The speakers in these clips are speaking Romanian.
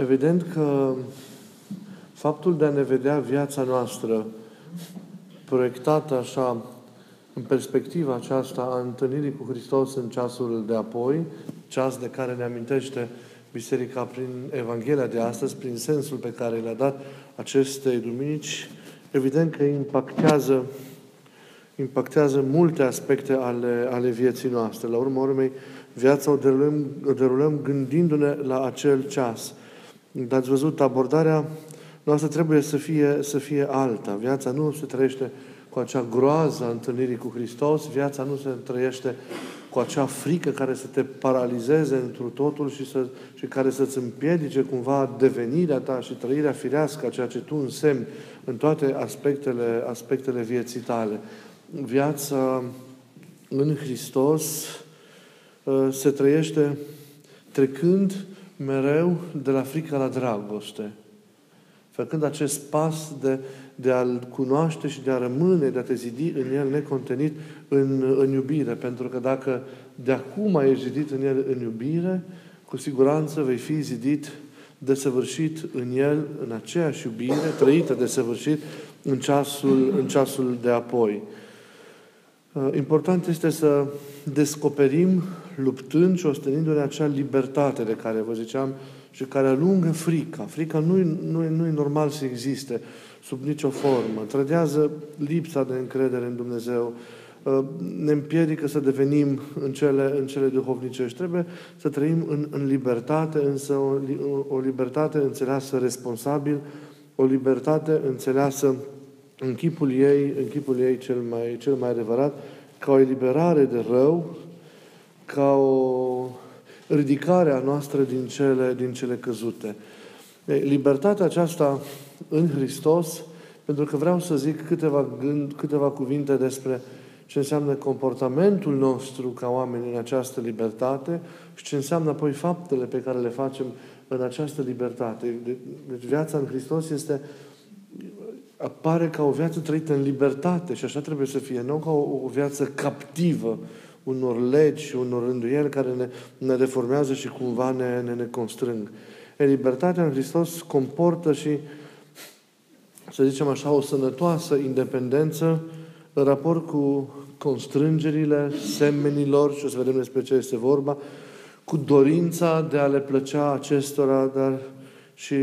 Evident că faptul de a ne vedea viața noastră proiectată așa în perspectiva aceasta a întâlnirii cu Hristos în ceasul de apoi, ceas de care ne amintește Biserica prin Evanghelia de astăzi, prin sensul pe care le-a dat acestei duminici, evident că impactează, impactează multe aspecte ale, ale vieții noastre. La urmă urmei, viața o derulăm, o derulăm gândindu-ne la acel ceas. Dar ați văzut, abordarea noastră trebuie să fie, să fie alta. Viața nu se trăiește cu acea groază a întâlnirii cu Hristos, viața nu se trăiește cu acea frică care să te paralizeze într totul și, să, și care să-ți împiedice cumva devenirea ta și trăirea firească a ceea ce tu însemni în toate aspectele, aspectele vieții tale. Viața în Hristos uh, se trăiește trecând mereu de la frică la dragoste. Făcând acest pas de, de a-L cunoaște și de a rămâne, de a te zidi în El necontenit în, în iubire. Pentru că dacă de acum ești zidit în El în iubire, cu siguranță vei fi zidit desăvârșit în El, în aceeași iubire, trăită desăvârșit în ceasul, în ceasul de apoi. Uh, important este să descoperim, luptând și ostenindu-ne acea libertate de care vă ziceam și care alungă frica. Frica nu e, nu, e, nu e normal să existe sub nicio formă. Trădează lipsa de încredere în Dumnezeu, uh, ne împiedică să devenim în cele, în cele duhovnicești. Trebuie să trăim în, în libertate, însă o, o libertate înțeleasă responsabil, o libertate înțeleasă în chipul ei, în chipul ei cel mai, cel mai adevărat, ca o eliberare de rău, ca o ridicare a noastră din cele, din cele căzute. Libertatea aceasta în Hristos, pentru că vreau să zic câteva, gând, câteva cuvinte despre ce înseamnă comportamentul nostru ca oameni în această libertate și ce înseamnă apoi faptele pe care le facem în această libertate. Deci viața în Hristos este apare ca o viață trăită în libertate și așa trebuie să fie, nu ca o, o viață captivă unor legi și unor rânduieli care ne, ne deformează și cumva ne, ne, ne constrâng. E, libertatea în Hristos comportă și, să zicem așa, o sănătoasă independență în raport cu constrângerile semenilor, și o să vedem despre ce este vorba, cu dorința de a le plăcea acestora, dar și,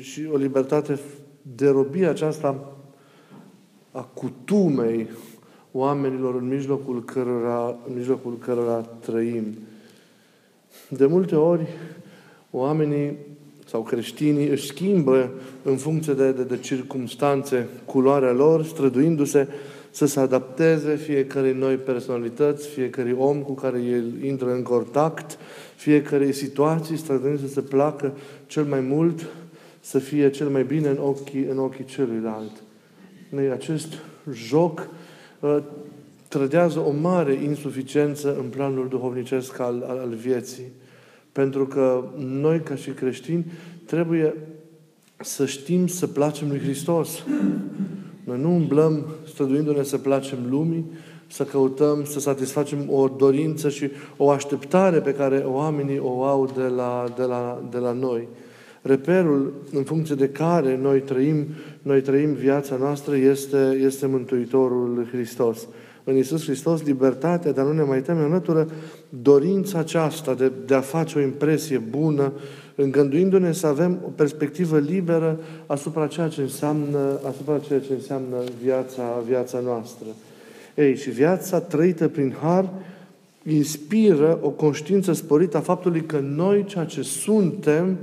și o libertate de robia aceasta a cutumei oamenilor în mijlocul cărora, în mijlocul cărora trăim. De multe ori, oamenii sau creștinii își schimbă în funcție de, de, de circumstanțe culoarea lor, străduindu-se să se adapteze fiecare noi personalități, fiecare om cu care el intră în contact, fiecare situații, străduindu-se să se placă cel mai mult, să fie cel mai bine în ochii, în ochii celuilalt. Acest joc uh, trădează o mare insuficiență în planul duhovnicesc al, al, al vieții. Pentru că noi, ca și creștini, trebuie să știm să placem lui Hristos. Noi nu umblăm străduindu-ne să placem lumii, să căutăm să satisfacem o dorință și o așteptare pe care oamenii o au de la, de la, de la noi. Reperul în funcție de care noi trăim, noi trăim viața noastră este, este Mântuitorul Hristos. În Iisus Hristos, libertatea, dar nu ne mai teme înlătură dorința aceasta de, de a face o impresie bună, îngăduindu-ne să avem o perspectivă liberă asupra ceea ce înseamnă, asupra ceea ce înseamnă viața, viața noastră. Ei, și viața trăită prin har inspiră o conștiință sporită a faptului că noi, ceea ce suntem,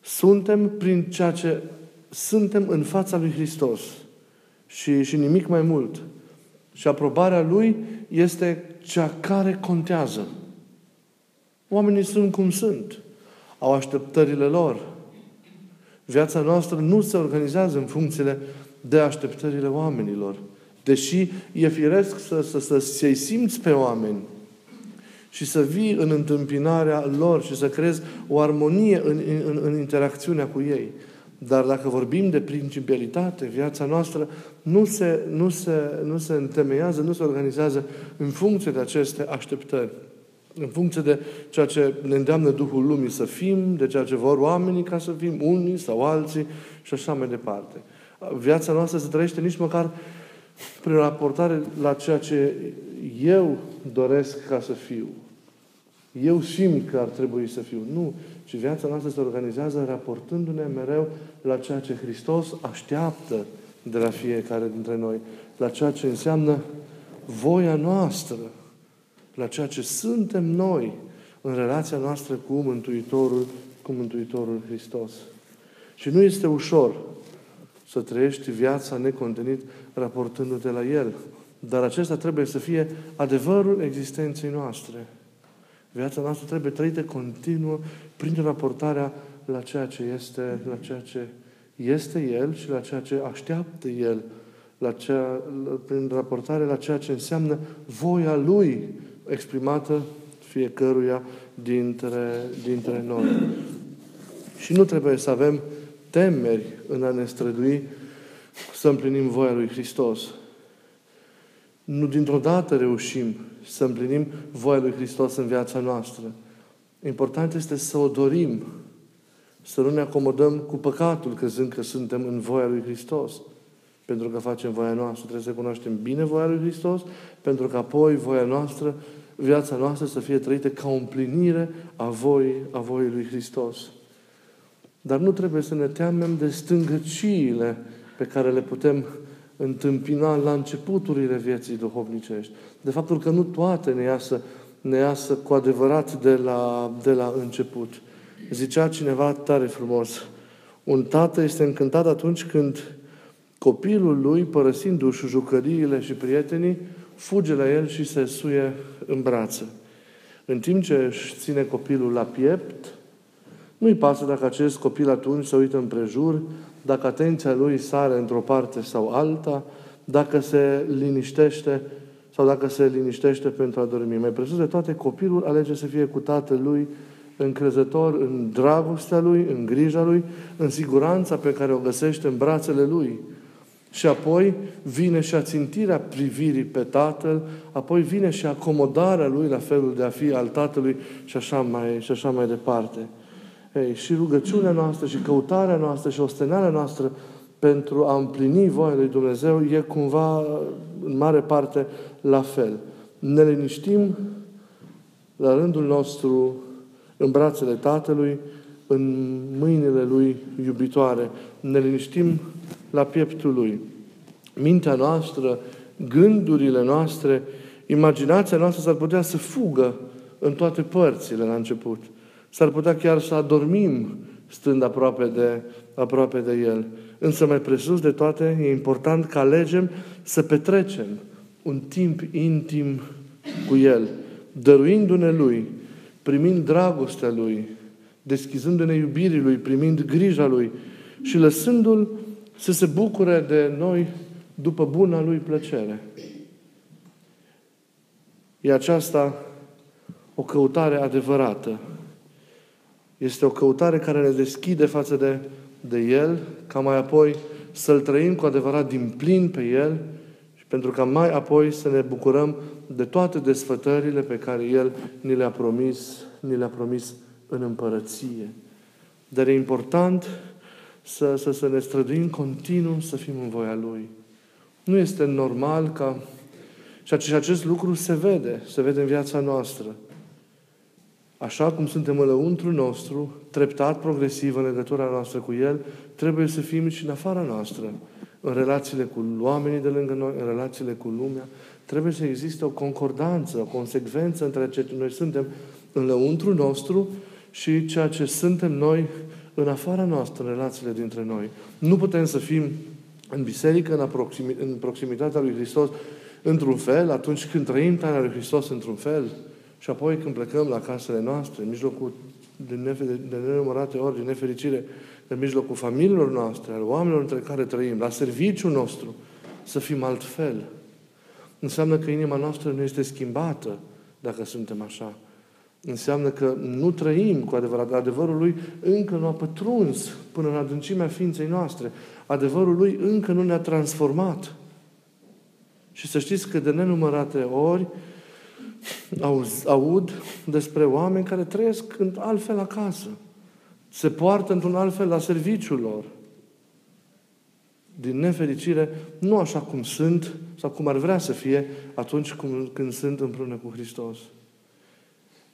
suntem prin ceea ce suntem în fața lui Hristos. Și, și nimic mai mult. Și aprobarea Lui este cea care contează. Oamenii sunt cum sunt. Au așteptările lor. Viața noastră nu se organizează în funcțiile de așteptările oamenilor. Deși e firesc să, să, să, să-i simți pe oameni și să vii în întâmpinarea lor și să crezi o armonie în, în, în interacțiunea cu ei. Dar dacă vorbim de principialitate, viața noastră nu se, nu, se, nu se întemeiază, nu se organizează în funcție de aceste așteptări. În funcție de ceea ce ne îndeamnă Duhul Lumii să fim, de ceea ce vor oamenii ca să fim, unii sau alții și așa mai departe. Viața noastră se trăiește nici măcar prin raportare la ceea ce eu doresc ca să fiu. Eu simt că ar trebui să fiu. Nu. Ci viața noastră se organizează raportându-ne mereu la ceea ce Hristos așteaptă de la fiecare dintre noi. La ceea ce înseamnă voia noastră. La ceea ce suntem noi în relația noastră cu Mântuitorul, cu Mântuitorul Hristos. Și nu este ușor să trăiești viața necontenit raportându-te la El. Dar acesta trebuie să fie adevărul existenței noastre. Viața noastră trebuie trăită continuă prin raportarea la ceea ce este, la ceea ce este El și la ceea ce așteaptă El, la cea, prin raportare la ceea ce înseamnă voia Lui exprimată fiecăruia dintre, dintre noi. Și nu trebuie să avem temeri în a ne strădui să împlinim voia lui Hristos. Nu dintr-o dată reușim să împlinim voia lui Hristos în viața noastră. Important este să o dorim, să nu ne acomodăm cu păcatul, crezând că suntem în voia lui Hristos. Pentru că facem voia noastră, trebuie să cunoaștem bine voia lui Hristos, pentru că apoi voia noastră, viața noastră să fie trăită ca o împlinire a voii, a voii lui Hristos. Dar nu trebuie să ne teamem de stângăciile pe care le putem întâmpina la începuturile vieții duhovnicești. De faptul că nu toate ne iasă, ne iasă cu adevărat de la, de la început. Zicea cineva tare frumos, un tată este încântat atunci când copilul lui, părăsindu-și jucăriile și prietenii, fuge la el și se suie în brațe. În timp ce își ține copilul la piept, nu-i pasă dacă acest copil atunci se uită împrejur, dacă atenția lui sare într-o parte sau alta, dacă se liniștește sau dacă se liniștește pentru a dormi. Mai presus de toate, copilul alege să fie cu tatăl lui încrezător în dragostea lui, în grija lui, în siguranța pe care o găsește în brațele lui. Și apoi vine și ațintirea privirii pe Tatăl, apoi vine și acomodarea lui la felul de a fi al Tatălui și așa mai, și așa mai departe. Ei, și rugăciunea noastră și căutarea noastră și ostenarea noastră pentru a împlini voia lui Dumnezeu e cumva, în mare parte, la fel. Ne liniștim la rândul nostru în brațele Tatălui, în mâinile Lui iubitoare. Ne liniștim la pieptul Lui. Mintea noastră, gândurile noastre, imaginația noastră s-ar putea să fugă în toate părțile la început. S-ar putea chiar să adormim stând aproape de, aproape de El. Însă mai presus de toate, e important că alegem să petrecem un timp intim cu El, dăruindu-ne Lui, primind dragostea Lui, deschizându-ne iubirii Lui, primind grija Lui și lăsându-L să se bucure de noi după buna Lui plăcere. E aceasta o căutare adevărată este o căutare care ne deschide față de, de El, ca mai apoi să-L trăim cu adevărat din plin pe El și pentru ca mai apoi să ne bucurăm de toate desfătările pe care El ni le-a promis, ni le-a promis în împărăție. Dar e important să, să, să ne străduim continuu să fim în voia Lui. Nu este normal ca... Și acest lucru se vede, se vede în viața noastră. Așa cum suntem în lăuntru nostru, treptat, progresiv, în legătura noastră cu El, trebuie să fim și în afara noastră, în relațiile cu oamenii de lângă noi, în relațiile cu lumea. Trebuie să existe o concordanță, o consecvență între ce noi suntem în lăuntru nostru și ceea ce suntem noi în afara noastră, în relațiile dintre noi. Nu putem să fim în biserică, în, aproximi, în proximitatea lui Hristos, într-un fel, atunci când trăim taina lui Hristos într-un fel, și apoi când plecăm la casele noastre, în mijlocul de, nefer- de nenumărate ori de nefericire, în mijlocul familiilor noastre, al oamenilor între care trăim, la serviciul nostru, să fim altfel. Înseamnă că inima noastră nu este schimbată dacă suntem așa. Înseamnă că nu trăim cu adevărat. Adevărul lui încă nu a pătruns până în adâncimea ființei noastre. Adevărul lui încă nu ne-a transformat. Și să știți că de nenumărate ori auz, aud despre oameni care trăiesc altfel acasă. Se poartă într-un altfel la serviciul lor. Din nefericire, nu așa cum sunt sau cum ar vrea să fie atunci când sunt împreună cu Hristos.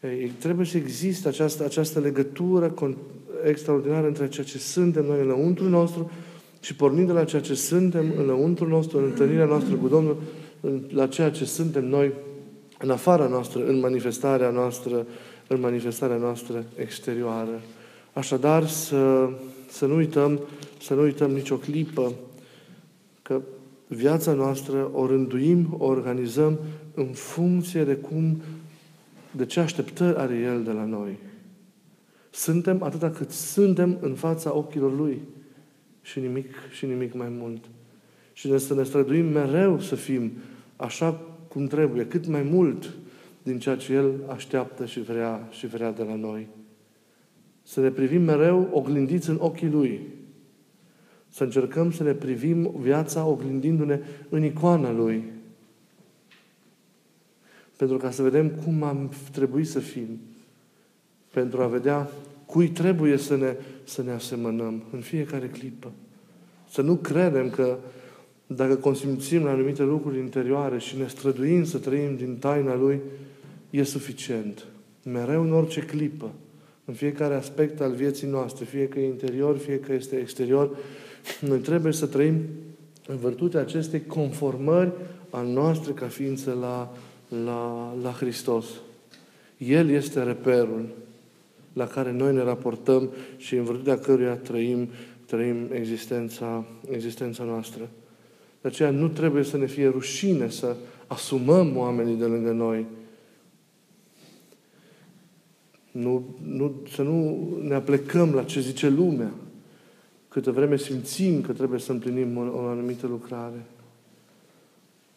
Ei, trebuie să existe această, această legătură extraordinară între ceea ce suntem noi înăuntru nostru și pornind de la ceea ce suntem înăuntru nostru, în întâlnirea noastră cu Domnul, la ceea ce suntem noi în afara noastră, în manifestarea noastră, în manifestarea noastră exterioară. Așadar, să, să nu uităm, să nu uităm nicio clipă că viața noastră o rânduim, o organizăm în funcție de cum, de ce așteptări are El de la noi. Suntem atâta cât suntem în fața ochilor Lui și nimic, și nimic mai mult. Și să ne străduim mereu să fim așa cum trebuie, cât mai mult din ceea ce El așteaptă și vrea, și vrea de la noi. Să ne privim mereu oglindiți în ochii Lui. Să încercăm să ne privim viața oglindindu-ne în icoana Lui. Pentru ca să vedem cum am trebuit să fim. Pentru a vedea cui trebuie să ne, să ne asemănăm în fiecare clipă. Să nu credem că dacă consimțim la anumite lucruri interioare și ne străduim să trăim din taina Lui, e suficient. Mereu în orice clipă, în fiecare aspect al vieții noastre, fie că e interior, fie că este exterior, noi trebuie să trăim în virtutea acestei conformări a noastre ca ființă la, la, la Hristos. El este reperul la care noi ne raportăm și în virtutea căruia trăim, trăim existența, existența noastră. De aceea nu trebuie să ne fie rușine să asumăm oamenii de lângă noi. Nu, nu, să nu ne aplecăm la ce zice lumea. Câte vreme simțim că trebuie să împlinim o, o anumită lucrare.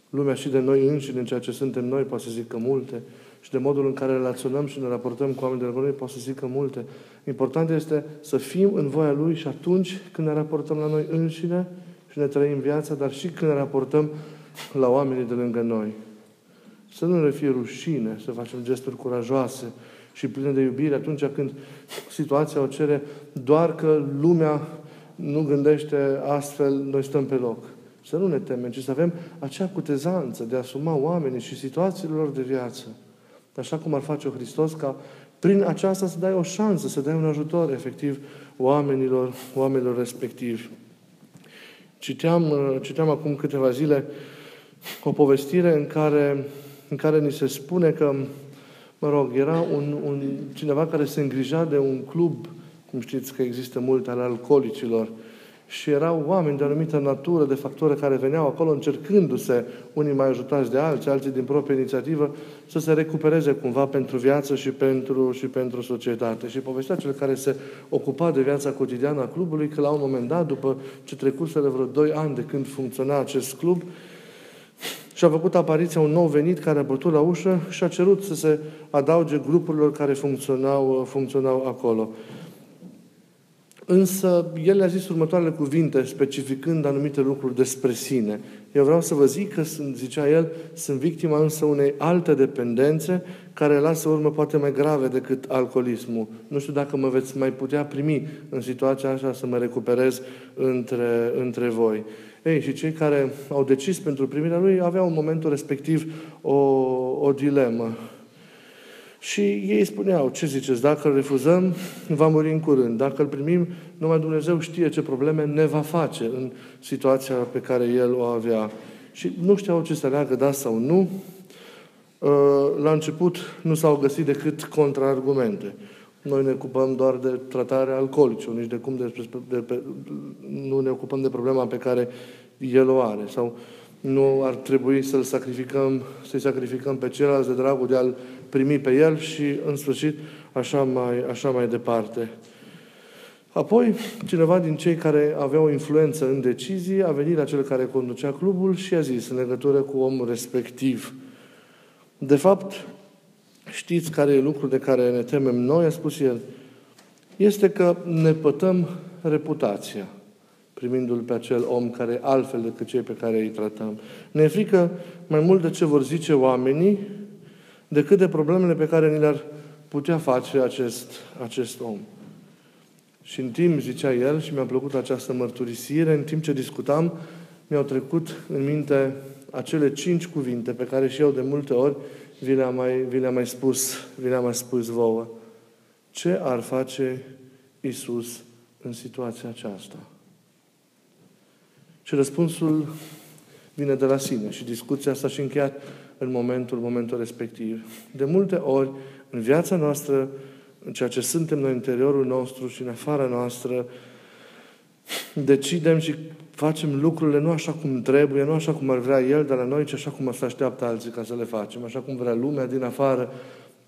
Lumea și de noi înșine, în ceea ce suntem noi, poate să zică multe, și de modul în care relaționăm și ne raportăm cu oamenii de lângă noi, poate să zică multe. Important este să fim în voia Lui și atunci când ne raportăm la noi înșine, și ne trăim viața, dar și când ne raportăm la oamenii de lângă noi. Să nu ne fie rușine să facem gesturi curajoase și pline de iubire atunci când situația o cere, doar că lumea nu gândește astfel, noi stăm pe loc. Să nu ne temem, ci să avem acea cutezanță de a asuma oamenii și situațiile lor de viață. Așa cum ar face-o Hristos, ca prin aceasta să dai o șansă, să dai un ajutor efectiv oamenilor, oamenilor respectivi. Citeam, uh, citeam acum câteva zile o povestire în care, în care ni se spune că, mă rog, era un, un, cineva care se îngrija de un club, cum știți că există multe ale alcoolicilor, și erau oameni de anumită natură, de factori care veneau acolo încercându-se, unii mai ajutați de alții, alții din proprie inițiativă, să se recupereze cumva pentru viață și pentru, și pentru societate. Și povestea cel care se ocupa de viața cotidiană a clubului, că la un moment dat, după ce trecuseră vreo doi ani de când funcționa acest club, și a făcut apariția un nou venit care a bătut la ușă și a cerut să se adauge grupurilor care funcționau, funcționau acolo. Însă, el le-a zis următoarele cuvinte, specificând anumite lucruri despre sine. Eu vreau să vă zic că, sunt, zicea el, sunt victima însă unei alte dependențe care lasă urmă poate mai grave decât alcoolismul. Nu știu dacă mă veți mai putea primi în situația așa să mă recuperez între, între voi. Ei, și cei care au decis pentru primirea lui aveau în momentul respectiv o, o dilemă. Și ei spuneau, ce ziceți, dacă îl refuzăm, va muri în curând. Dacă îl primim, numai Dumnezeu știe ce probleme ne va face în situația pe care El o avea. Și nu știau ce să leagă, da sau nu. Uh, la început nu s-au găsit decât contraargumente. Noi ne ocupăm doar de tratarea alcoolicilor, nici de cum de, de, de, nu ne ocupăm de problema pe care El o are. Sau nu ar trebui să-l sacrificăm, să-i sacrificăm pe ceilalți de dragul de a-l primi pe el și, în sfârșit, așa mai, așa mai departe. Apoi, cineva din cei care aveau influență în decizii a venit la cel care conducea clubul și a zis în legătură cu omul respectiv. De fapt, știți care e lucrul de care ne temem noi, a spus el, este că ne pătăm reputația primindu-l pe acel om care e altfel decât cei pe care îi tratăm. Ne e frică mai mult de ce vor zice oamenii decât de problemele pe care ni le-ar putea face acest, acest om. Și în timp, zicea el, și mi-a plăcut această mărturisire, în timp ce discutam, mi-au trecut în minte acele cinci cuvinte pe care și eu de multe ori vi le-am mai, vi le-am mai spus, vi le-am mai spus vouă. Ce ar face Isus în situația aceasta? Și răspunsul vine de la sine și discuția s-a și încheiat în momentul, momentul respectiv. De multe ori, în viața noastră, în ceea ce suntem noi în interiorul nostru și în afara noastră, decidem și facem lucrurile nu așa cum trebuie, nu așa cum ar vrea El de la noi, ci așa cum se așteaptă alții ca să le facem, așa cum vrea lumea din afară,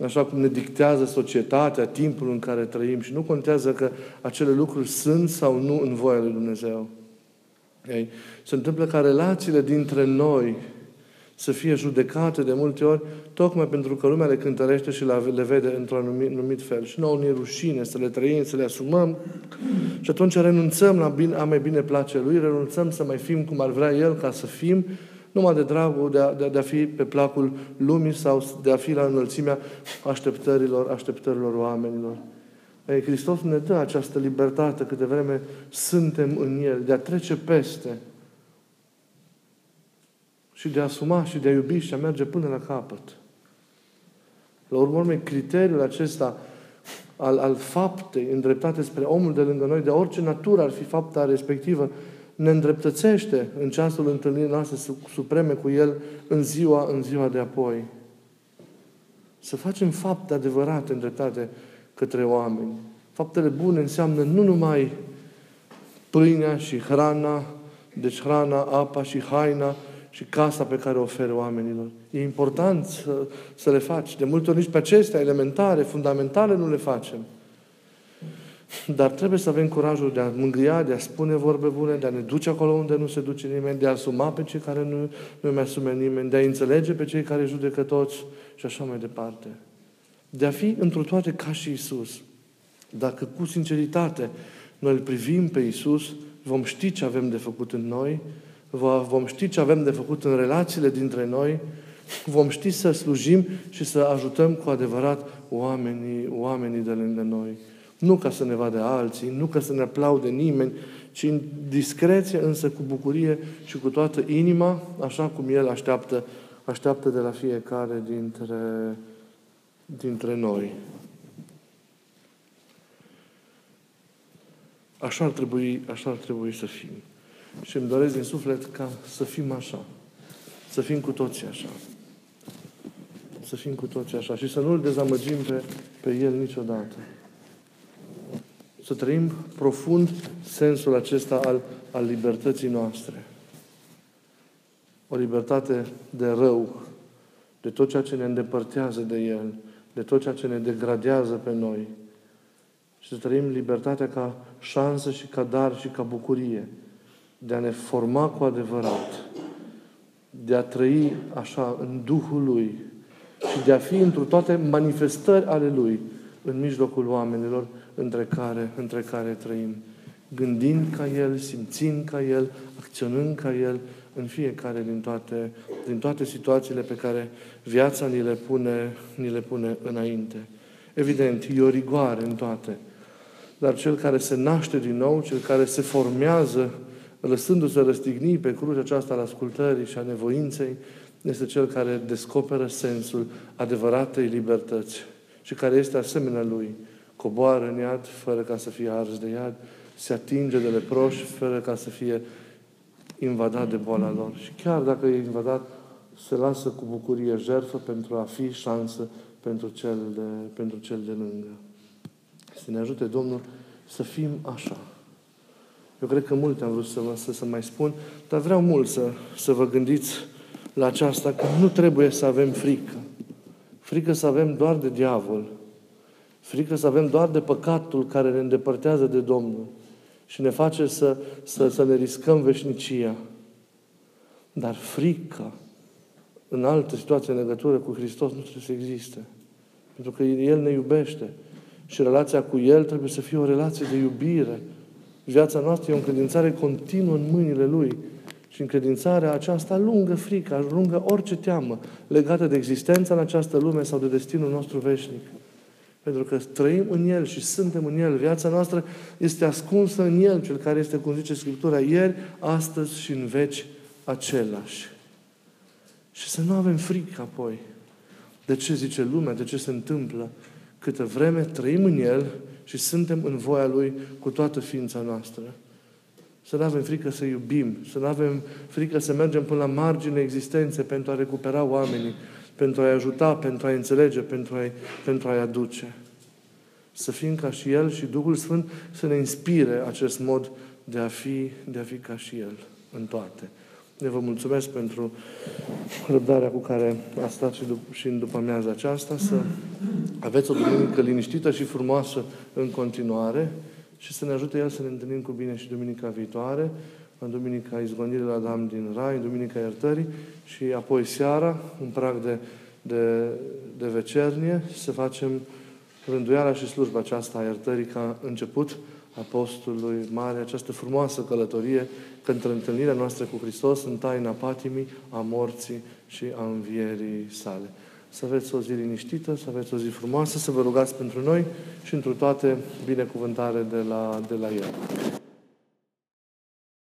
așa cum ne dictează societatea, timpul în care trăim și nu contează că acele lucruri sunt sau nu în voia lui Dumnezeu. Okay? Se întâmplă ca relațiile dintre noi să fie judecate de multe ori, tocmai pentru că lumea le cântărește și le vede într-un anumit, anumit fel. Și nouă ne rușine să le trăim, să le asumăm și atunci renunțăm la bine, a mai bine place Lui, renunțăm să mai fim cum ar vrea El ca să fim, numai de dragul de a, de, de a fi pe placul lumii sau de a fi la înălțimea așteptărilor, așteptărilor oamenilor. Ei, Hristos ne dă această libertate câte vreme suntem în El, de a trece peste și de a asuma și de a iubi și a merge până la capăt. La urmă, criteriul acesta al, al faptei îndreptate spre omul de lângă noi, de orice natură ar fi fapta respectivă, ne îndreptățește în ceasul întâlnirii noastre supreme cu El în ziua, în ziua de apoi. Să facem fapte adevărate îndreptate către oameni. Faptele bune înseamnă nu numai pâinea și hrana, deci hrana, apa și haina, și casa pe care o oferă oamenilor. E important să, să le faci. De multe ori nici pe acestea elementare, fundamentale, nu le facem. Dar trebuie să avem curajul de a mângâia, de a spune vorbe bune, de a ne duce acolo unde nu se duce nimeni, de a asuma pe cei care nu, nu mai asume nimeni, de a înțelege pe cei care judecă toți și așa mai departe. De a fi într toate ca și Isus. Dacă cu sinceritate noi îl privim pe Isus, vom ști ce avem de făcut în noi vom ști ce avem de făcut în relațiile dintre noi, vom ști să slujim și să ajutăm cu adevărat oamenii, oamenii de lângă noi. Nu ca să ne vadă alții, nu ca să ne aplaude nimeni, ci în discreție, însă cu bucurie și cu toată inima, așa cum El așteaptă, așteaptă de la fiecare dintre, dintre noi. Așa ar trebui, așa ar trebui să fim. Și îmi doresc din suflet ca să fim așa. Să fim cu toții așa. Să fim cu toții așa. Și să nu-L dezamăgim pe, pe El niciodată. Să trăim profund sensul acesta al, al libertății noastre. O libertate de rău, de tot ceea ce ne îndepărtează de El, de tot ceea ce ne degradează pe noi. Și să trăim libertatea ca șansă și ca dar și ca bucurie de a ne forma cu adevărat, de a trăi așa în Duhul Lui și de a fi într toate manifestări ale Lui în mijlocul oamenilor între care, între care trăim. Gândind ca El, simțind ca El, acționând ca El în fiecare din toate, din toate situațiile pe care viața ni le, pune, ni le pune înainte. Evident, e o rigoare în toate. Dar cel care se naște din nou, cel care se formează lăsându-se răstigni pe crucea aceasta al ascultării și a nevoinței, este cel care descoperă sensul adevăratei libertăți și care este asemenea lui. Coboară în iad fără ca să fie ars de iad, se atinge de leproși fără ca să fie invadat de boala lor. Și chiar dacă e invadat, se lasă cu bucurie jertfă pentru a fi șansă pentru cel de, pentru cel de lângă. Să ne ajute Domnul să fim așa. Eu cred că multe am vrut să, vă, să, să mai spun, dar vreau mult să, să vă gândiți la aceasta, că nu trebuie să avem frică. Frică să avem doar de diavol. Frică să avem doar de păcatul care ne îndepărtează de Domnul și ne face să, să, să ne riscăm veșnicia. Dar frica în altă situație în legătură cu Hristos nu trebuie să existe. Pentru că El ne iubește. Și relația cu El trebuie să fie o relație de iubire, Viața noastră e o încredințare continuă în mâinile Lui. Și încredințarea aceasta lungă frică, lungă orice teamă legată de existența în această lume sau de destinul nostru veșnic. Pentru că trăim în El și suntem în El. Viața noastră este ascunsă în El, Cel care este, cum zice Scriptura, ieri, astăzi și în veci același. Și să nu avem frică apoi de ce zice lumea, de ce se întâmplă. Câtă vreme trăim în El și suntem în voia Lui cu toată ființa noastră. Să nu avem frică să iubim, să nu avem frică să mergem până la margine existenței pentru a recupera oamenii, pentru a-i ajuta, pentru a-i înțelege, pentru a-i, pentru a-i aduce. Să fim ca și El și Duhul Sfânt să ne inspire acest mod de a fi, de a fi ca și El în toate. Ne vă mulțumesc pentru răbdarea cu care a stat și, dup- și în după amiaza aceasta, să aveți o duminică liniștită și frumoasă în continuare și să ne ajute El să ne întâlnim cu bine și duminica viitoare, în duminica izgonirii la Adam din Rai, în duminica iertării și apoi seara, în prag de, de, de vecernie, să facem rânduiala și slujba aceasta a iertării ca început Apostolului Mare, această frumoasă călătorie către întâlnirea noastră cu Hristos în taina patimii, a morții și a învierii sale. Să aveți o zi liniștită, să aveți o zi frumoasă, să vă rugați pentru noi și întru toate binecuvântare de la, de la El.